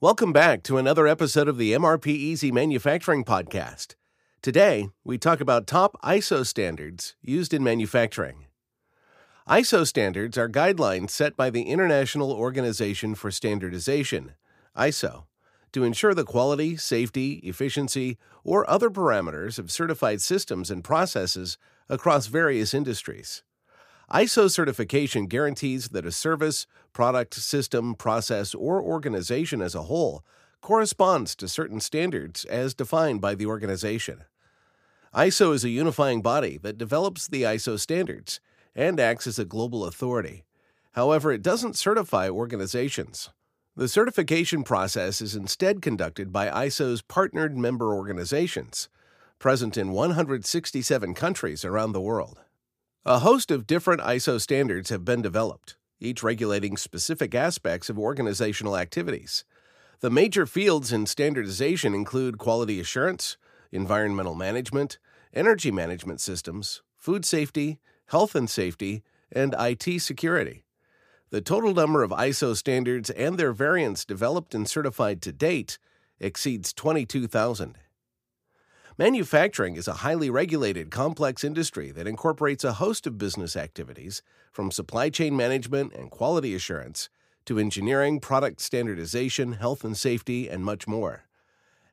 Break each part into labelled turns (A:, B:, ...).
A: Welcome back to another episode of the MRPeasy Manufacturing Podcast. Today, we talk about top ISO standards used in manufacturing. ISO standards are guidelines set by the International Organization for Standardization, ISO, to ensure the quality, safety, efficiency, or other parameters of certified systems and processes across various industries. ISO certification guarantees that a service, product, system, process, or organization as a whole corresponds to certain standards as defined by the organization. ISO is a unifying body that develops the ISO standards and acts as a global authority. However, it doesn't certify organizations. The certification process is instead conducted by ISO's partnered member organizations, present in 167 countries around the world. A host of different ISO standards have been developed, each regulating specific aspects of organizational activities. The major fields in standardization include quality assurance, environmental management, energy management systems, food safety, health and safety, and IT security. The total number of ISO standards and their variants developed and certified to date exceeds 22,000. Manufacturing is a highly regulated, complex industry that incorporates a host of business activities, from supply chain management and quality assurance to engineering, product standardization, health and safety, and much more.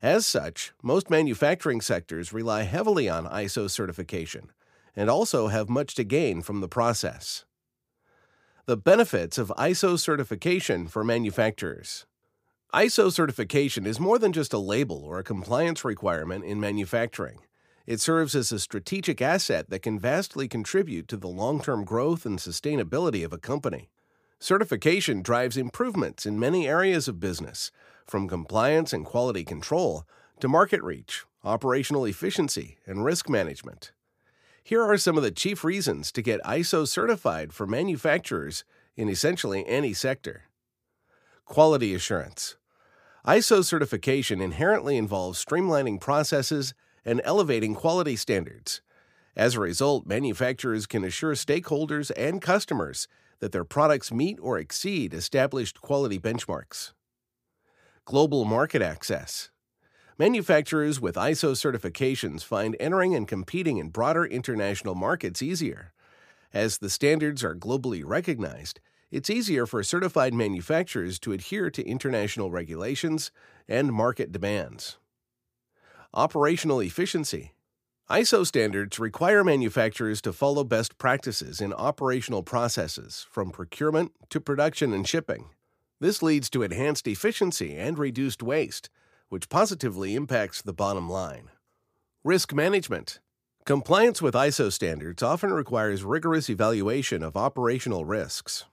A: As such, most manufacturing sectors rely heavily on ISO certification and also have much to gain from the process. The benefits of ISO certification for manufacturers. ISO certification is more than just a label or a compliance requirement in manufacturing. It serves as a strategic asset that can vastly contribute to the long term growth and sustainability of a company. Certification drives improvements in many areas of business, from compliance and quality control to market reach, operational efficiency, and risk management. Here are some of the chief reasons to get ISO certified for manufacturers in essentially any sector. Quality assurance. ISO certification inherently involves streamlining processes and elevating quality standards. As a result, manufacturers can assure stakeholders and customers that their products meet or exceed established quality benchmarks. Global market access. Manufacturers with ISO certifications find entering and competing in broader international markets easier. As the standards are globally recognized, it's easier for certified manufacturers to adhere to international regulations and market demands. Operational efficiency. ISO standards require manufacturers to follow best practices in operational processes from procurement to production and shipping. This leads to enhanced efficiency and reduced waste, which positively impacts the bottom line. Risk management. Compliance with ISO standards often requires rigorous evaluation of operational risks.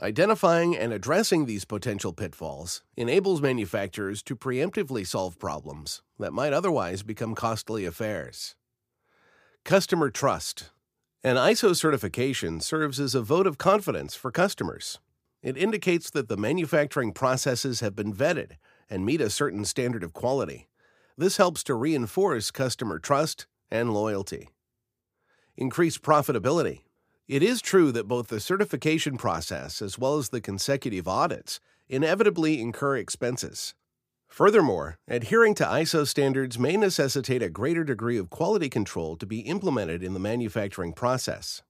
A: Identifying and addressing these potential pitfalls enables manufacturers to preemptively solve problems that might otherwise become costly affairs. Customer trust. An ISO certification serves as a vote of confidence for customers. It indicates that the manufacturing processes have been vetted and meet a certain standard of quality. This helps to reinforce customer trust and loyalty. Increase profitability. It is true that both the certification process as well as the consecutive audits inevitably incur expenses. Furthermore, adhering to ISO standards may necessitate a greater degree of quality control to be implemented in the manufacturing process.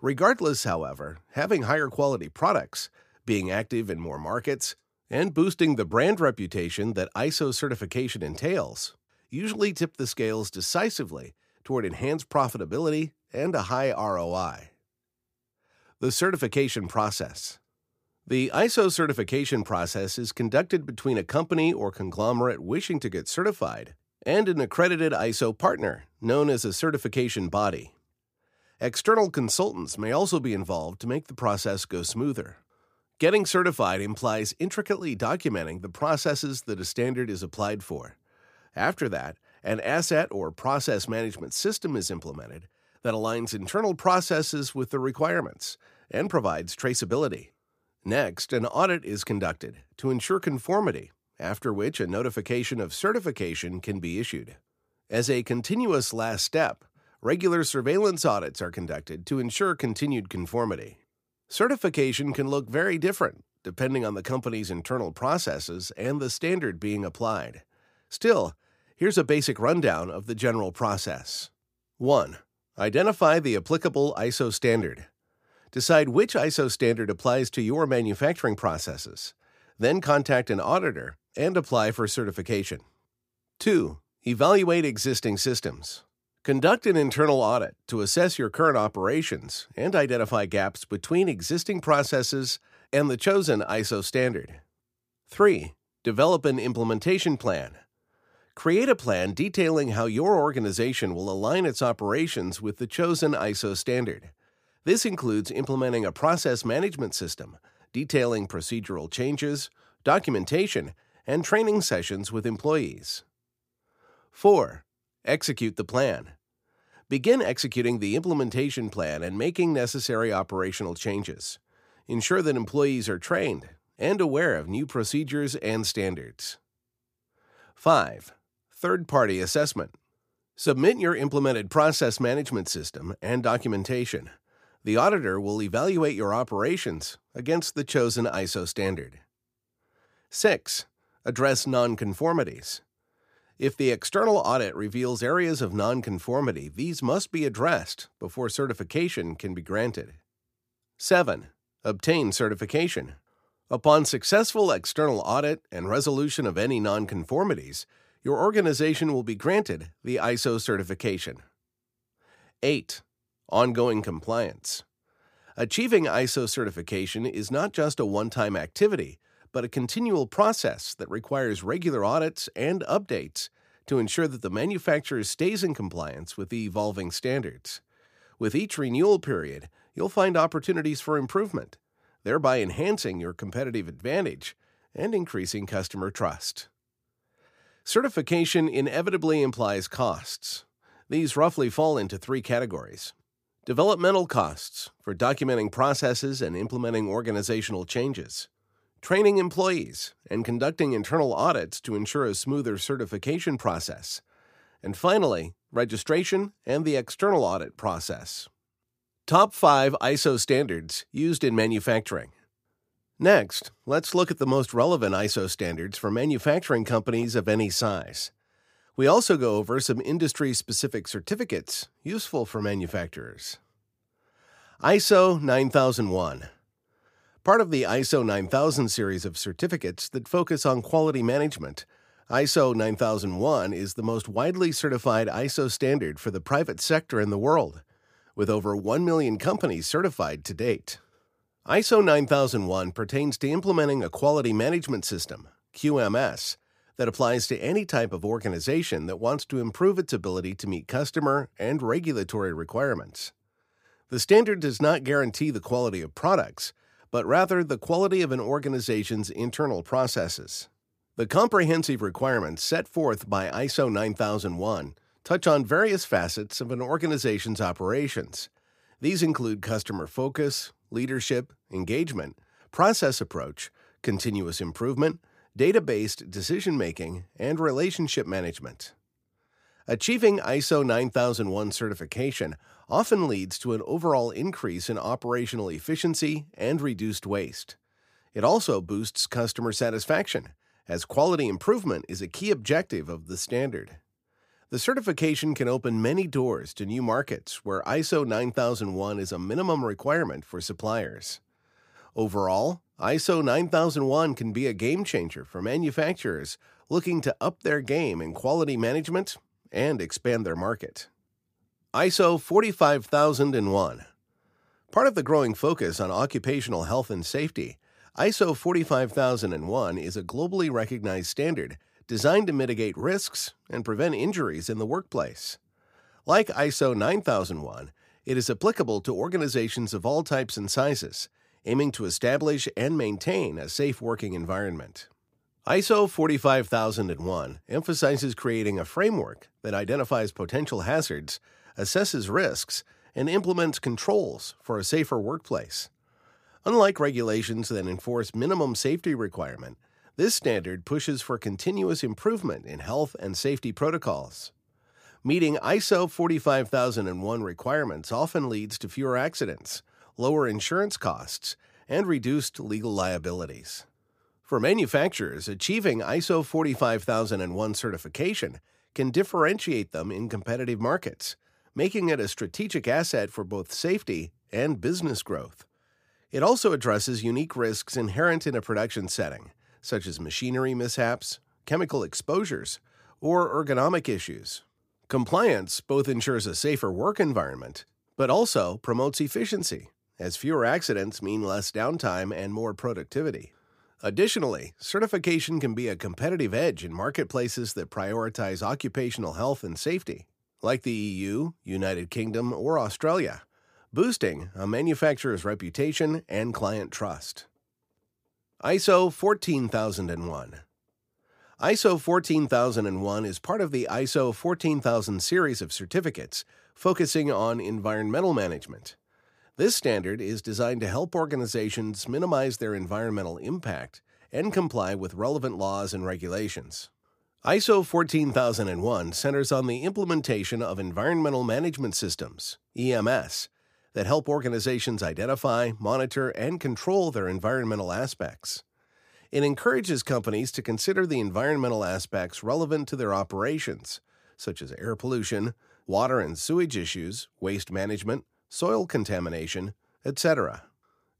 A: Regardless, however, having higher quality products, being active in more markets, and boosting the brand reputation that ISO certification entails usually tip the scales decisively toward enhanced profitability and a high ROI. The certification process. The ISO certification process is conducted between a company or conglomerate wishing to get certified and an accredited ISO partner, known as a certification body. External consultants may also be involved to make the process go smoother. Getting certified implies intricately documenting the processes that a standard is applied for. After that, an asset or process management system is implemented that aligns internal processes with the requirements and provides traceability. Next, an audit is conducted to ensure conformity, after which a notification of certification can be issued. As a continuous last step, regular surveillance audits are conducted to ensure continued conformity. Certification can look very different depending on the company's internal processes and the standard being applied. Still, here's a basic rundown of the general process. 1. Identify the applicable ISO standard. Decide which ISO standard applies to your manufacturing processes. Then contact an auditor and apply for certification. 2. Evaluate existing systems. Conduct an internal audit to assess your current operations and identify gaps between existing processes and the chosen ISO standard. 3. Develop an implementation plan. Create a plan detailing how your organization will align its operations with the chosen ISO standard. This includes implementing a process management system, detailing procedural changes, documentation, and training sessions with employees. 4. Execute the plan. Begin executing the implementation plan and making necessary operational changes. Ensure that employees are trained and aware of new procedures and standards. 5. Third party assessment. Submit your implemented process management system and documentation. The auditor will evaluate your operations against the chosen ISO standard. 6. Address nonconformities. If the external audit reveals areas of nonconformity, these must be addressed before certification can be granted. 7. Obtain certification. Upon successful external audit and resolution of any nonconformities, your organization will be granted the ISO certification. 8. Ongoing compliance. Achieving ISO certification is not just a one time activity, but a continual process that requires regular audits and updates to ensure that the manufacturer stays in compliance with the evolving standards. With each renewal period, you'll find opportunities for improvement, thereby enhancing your competitive advantage and increasing customer trust. Certification inevitably implies costs. These roughly fall into three categories developmental costs for documenting processes and implementing organizational changes training employees, and conducting internal audits to ensure a smoother certification process. And finally, registration and the external audit process. Top 5 ISO standards used in manufacturing. Next, let's look at the most relevant ISO standards for manufacturing companies of any size. We also go over some industry specific certificates useful for manufacturers. ISO 9001 Part of the ISO 9000 series of certificates that focus on quality management, ISO 9001 is the most widely certified ISO standard for the private sector in the world, with over 1 million companies certified to date. ISO 9001 pertains to implementing a quality management system, QMS, that applies to any type of organization that wants to improve its ability to meet customer and regulatory requirements. The standard does not guarantee the quality of products but rather the quality of an organization's internal processes. The comprehensive requirements set forth by ISO 9001 touch on various facets of an organization's operations. These include customer focus, leadership, engagement, process approach, continuous improvement, data based decision making, and relationship management. Achieving ISO 9001 certification often leads to an overall increase in operational efficiency and reduced waste. It also boosts customer satisfaction, as quality improvement is a key objective of the standard. The certification can open many doors to new markets where ISO 9001 is a minimum requirement for suppliers. Overall, ISO 9001 can be a game changer for manufacturers looking to up their game in quality management and expand their market. ISO 45001. Part of the growing focus on occupational health and safety, ISO 45001 is a globally recognized standard designed to mitigate risks and prevent injuries in the workplace. Like ISO 9001, it is applicable to organizations of all types and sizes, aiming to establish and maintain a safe working environment. ISO 45001 emphasizes creating a framework that identifies potential hazards, assesses risks, and implements controls for a safer workplace. Unlike regulations that enforce minimum safety requirement, this standard pushes for continuous improvement in health and safety protocols. Meeting ISO 45001 requirements often leads to fewer accidents, lower insurance costs, and reduced legal liabilities. For manufacturers, achieving ISO 45001 certification can differentiate them in competitive markets, making it a strategic asset for both safety and business growth. It also addresses unique risks inherent in a production setting, such as machinery mishaps, chemical exposures, or ergonomic issues. Compliance both ensures a safer work environment, but also promotes efficiency, as fewer accidents mean less downtime and more productivity. Additionally, certification can be a competitive edge in marketplaces that prioritize occupational health and safety, like the EU, United Kingdom, or Australia, boosting a manufacturer's reputation and client trust. ISO 14001 ISO 14001 is part of the ISO 14000 series of certificates focusing on environmental management. This standard is designed to help organizations minimize their environmental impact and comply with relevant laws and regulations. ISO 14001 centers on the implementation of environmental management systems, EMS, that help organizations identify, monitor, and control their environmental aspects. It encourages companies to consider the environmental aspects relevant to their operations, such as air pollution, water and sewage issues, waste management, soil contamination, etc.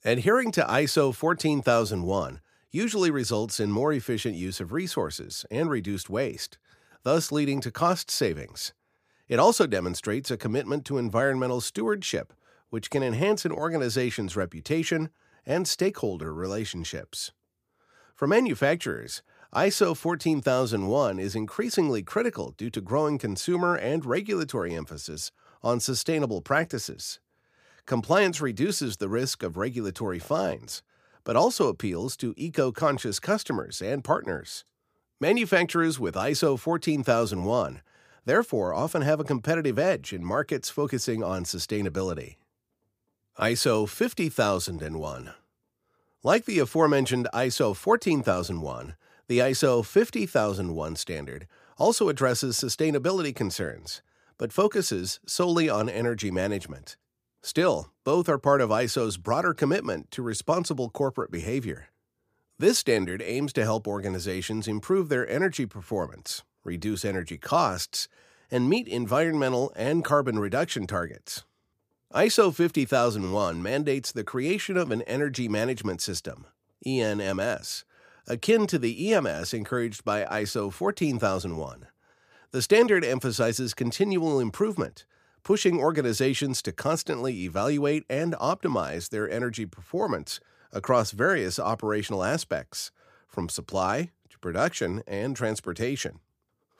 A: Adhering to ISO 14001 usually results in more efficient use of resources and reduced waste, thus leading to cost savings. It also demonstrates a commitment to environmental stewardship, which can enhance an organization's reputation and stakeholder relationships. For manufacturers, ISO 14001 is increasingly critical due to growing consumer and regulatory emphasis on sustainable practices. Compliance reduces the risk of regulatory fines, but also appeals to eco conscious customers and partners. Manufacturers with ISO 14001 therefore often have a competitive edge in markets focusing on sustainability. ISO 50001 Like the aforementioned ISO 14001, the ISO 50001 standard also addresses sustainability concerns, but focuses solely on energy management. Still, both are part of ISO's broader commitment to responsible corporate behavior. This standard aims to help organizations improve their energy performance, reduce energy costs, and meet environmental and carbon reduction targets. ISO 50001 mandates the creation of an energy management system, ENMS, akin to the EMS encouraged by ISO 14001. The standard emphasizes continual improvement pushing organizations to constantly evaluate and optimize their energy performance across various operational aspects, from supply to production and transportation.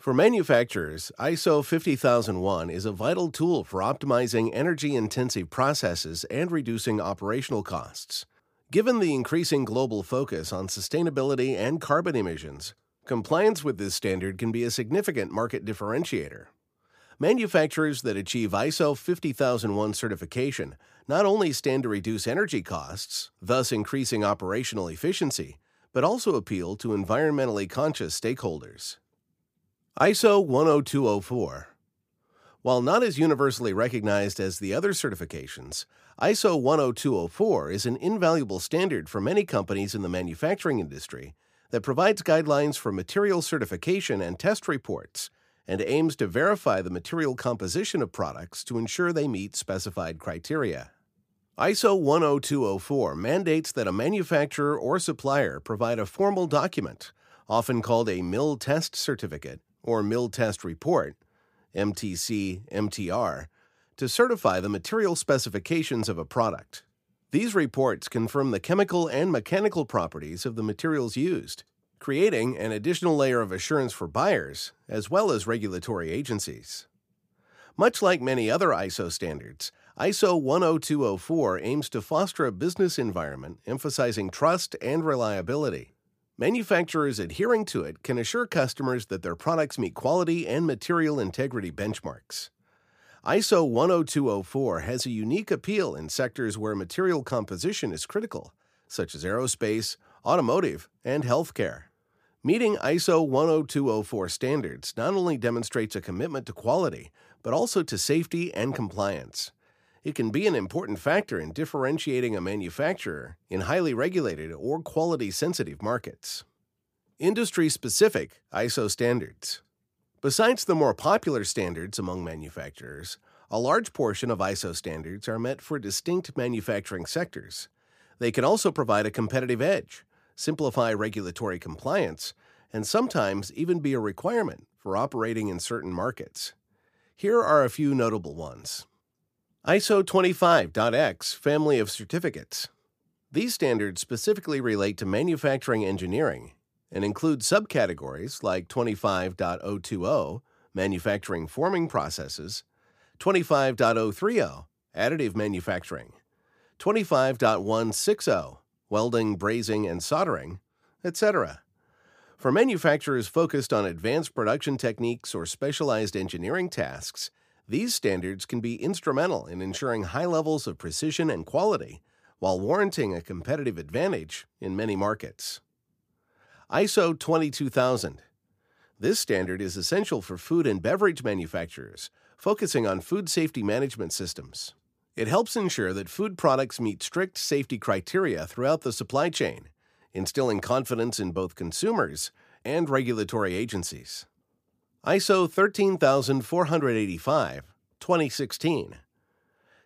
A: For manufacturers, ISO 50001 is a vital tool for optimizing energy intensive processes and reducing operational costs. Given the increasing global focus on sustainability and carbon emissions, compliance with this standard can be a significant market differentiator. Manufacturers that achieve ISO 50001 certification not only stand to reduce energy costs, thus increasing operational efficiency, but also appeal to environmentally conscious stakeholders. ISO 10204 While not as universally recognized as the other certifications, ISO 10204 is an invaluable standard for many companies in the manufacturing industry that provides guidelines for material certification and test reports and aims to verify the material composition of products to ensure they meet specified criteria. ISO 10204 mandates that a manufacturer or supplier provide a formal document, often called a mill test certificate or mill test report, MTC, MTR, to certify the material specifications of a product. These reports confirm the chemical and mechanical properties of the materials used creating an additional layer of assurance for buyers as well as regulatory agencies. Much like many other ISO standards, ISO 10204 aims to foster a business environment emphasizing trust and reliability. Manufacturers adhering to it can assure customers that their products meet quality and material integrity benchmarks. ISO 10204 has a unique appeal in sectors where material composition is critical, such as aerospace, automotive, and healthcare. Meeting ISO 10204 standards not only demonstrates a commitment to quality, but also to safety and compliance. It can be an important factor in differentiating a manufacturer in highly regulated or quality sensitive markets. Industry specific ISO standards. Besides the more popular standards among manufacturers, a large portion of ISO standards are meant for distinct manufacturing sectors. They can also provide a competitive edge, simplify regulatory compliance, and sometimes even be a requirement for operating in certain markets. Here are a few notable ones. ISO 25.X family of certificates. These standards specifically relate to manufacturing engineering and include subcategories like 25.020 manufacturing forming processes, 25.030 additive manufacturing, 25.160 welding, brazing, and soldering, etc. For manufacturers focused on advanced production techniques or specialized engineering tasks, these standards can be instrumental in ensuring high levels of precision and quality while warranting a competitive advantage in many markets. ISO 22000. This standard is essential for food and beverage manufacturers, focusing on food safety management systems. It helps ensure that food products meet strict safety criteria throughout the supply chain, instilling confidence in both consumers and regulatory agencies. ISO 13485, 2016.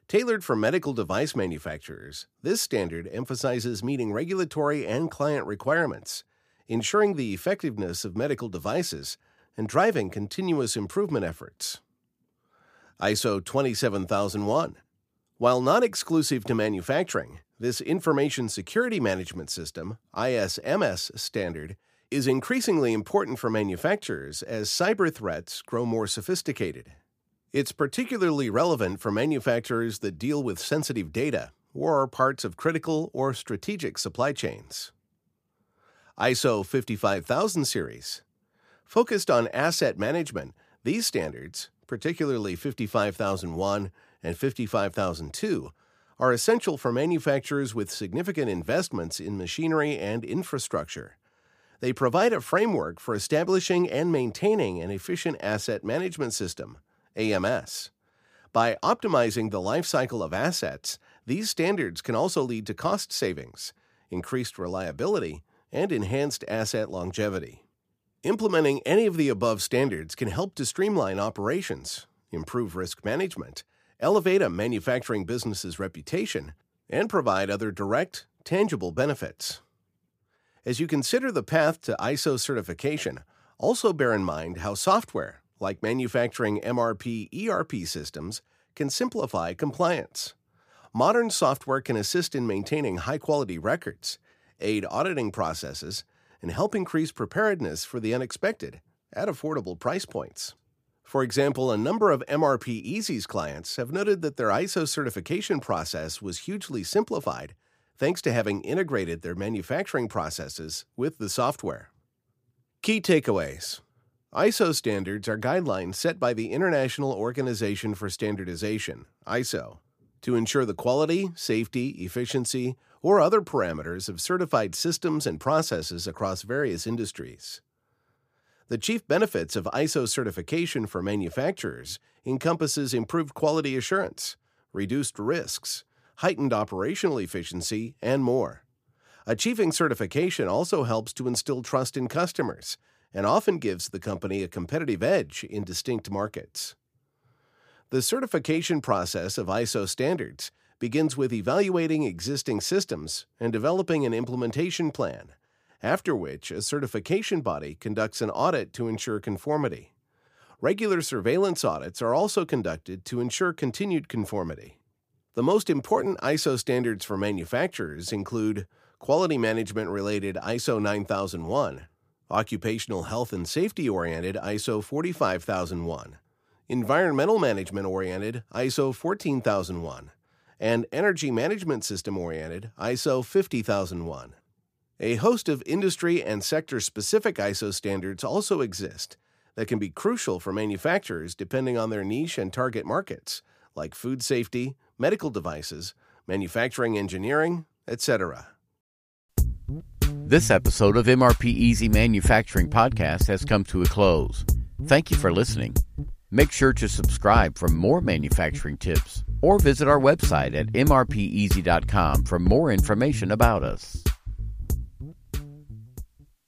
A: Tailored for medical device manufacturers, this standard emphasizes meeting regulatory and client requirements, ensuring the effectiveness of medical devices, and driving continuous improvement efforts. ISO 27001. While not exclusive to manufacturing, this Information Security Management System, ISMS standard, is increasingly important for manufacturers as cyber threats grow more sophisticated. It's particularly relevant for manufacturers that deal with sensitive data or are parts of critical or strategic supply chains. ISO 55000 series. Focused on asset management, these standards, particularly 55001 and 55002, are essential for manufacturers with significant investments in machinery and infrastructure. They provide a framework for establishing and maintaining an efficient asset management system AMS. By optimizing the life cycle of assets, these standards can also lead to cost savings, increased reliability, and enhanced asset longevity. Implementing any of the above standards can help to streamline operations, improve risk management, elevate a manufacturing business's reputation, and provide other direct, tangible benefits. As you consider the path to ISO certification, also bear in mind how software, like manufacturing MRP ERP systems, can simplify compliance. Modern software can assist in maintaining high quality records, aid auditing processes, and help increase preparedness for the unexpected at affordable price points. For example, a number of MRPeasy's clients have noted that their ISO certification process was hugely simplified thanks to having integrated their manufacturing processes with the software. Key takeaways ISO standards are guidelines set by the International Organization for Standardization, ISO, to ensure the quality, safety, efficiency, or other parameters of certified systems and processes across various industries. The chief benefits of ISO certification for manufacturers encompasses improved quality assurance, reduced risks, heightened operational efficiency, and more. Achieving certification also helps to instill trust in customers and often gives the company a competitive edge in distinct markets. The certification process of ISO standards begins with evaluating existing systems and developing an implementation plan, after which a certification body conducts an audit to ensure conformity. Regular surveillance audits are also conducted to ensure continued conformity. The most important ISO standards for manufacturers include quality management related ISO 9001, occupational health and safety oriented ISO 45001, environmental management oriented ISO 14001, and energy management system oriented ISO 50001. A host of industry and sector specific ISO standards also exist that can be crucial for manufacturers depending on their niche and target markets, like food safety, medical devices, manufacturing engineering, etc.
B: This episode of MRPeasy Manufacturing Podcast has come to a close. Thank you for listening. Make sure to subscribe for more manufacturing tips or visit our website at mrpeasy.com for more information about us.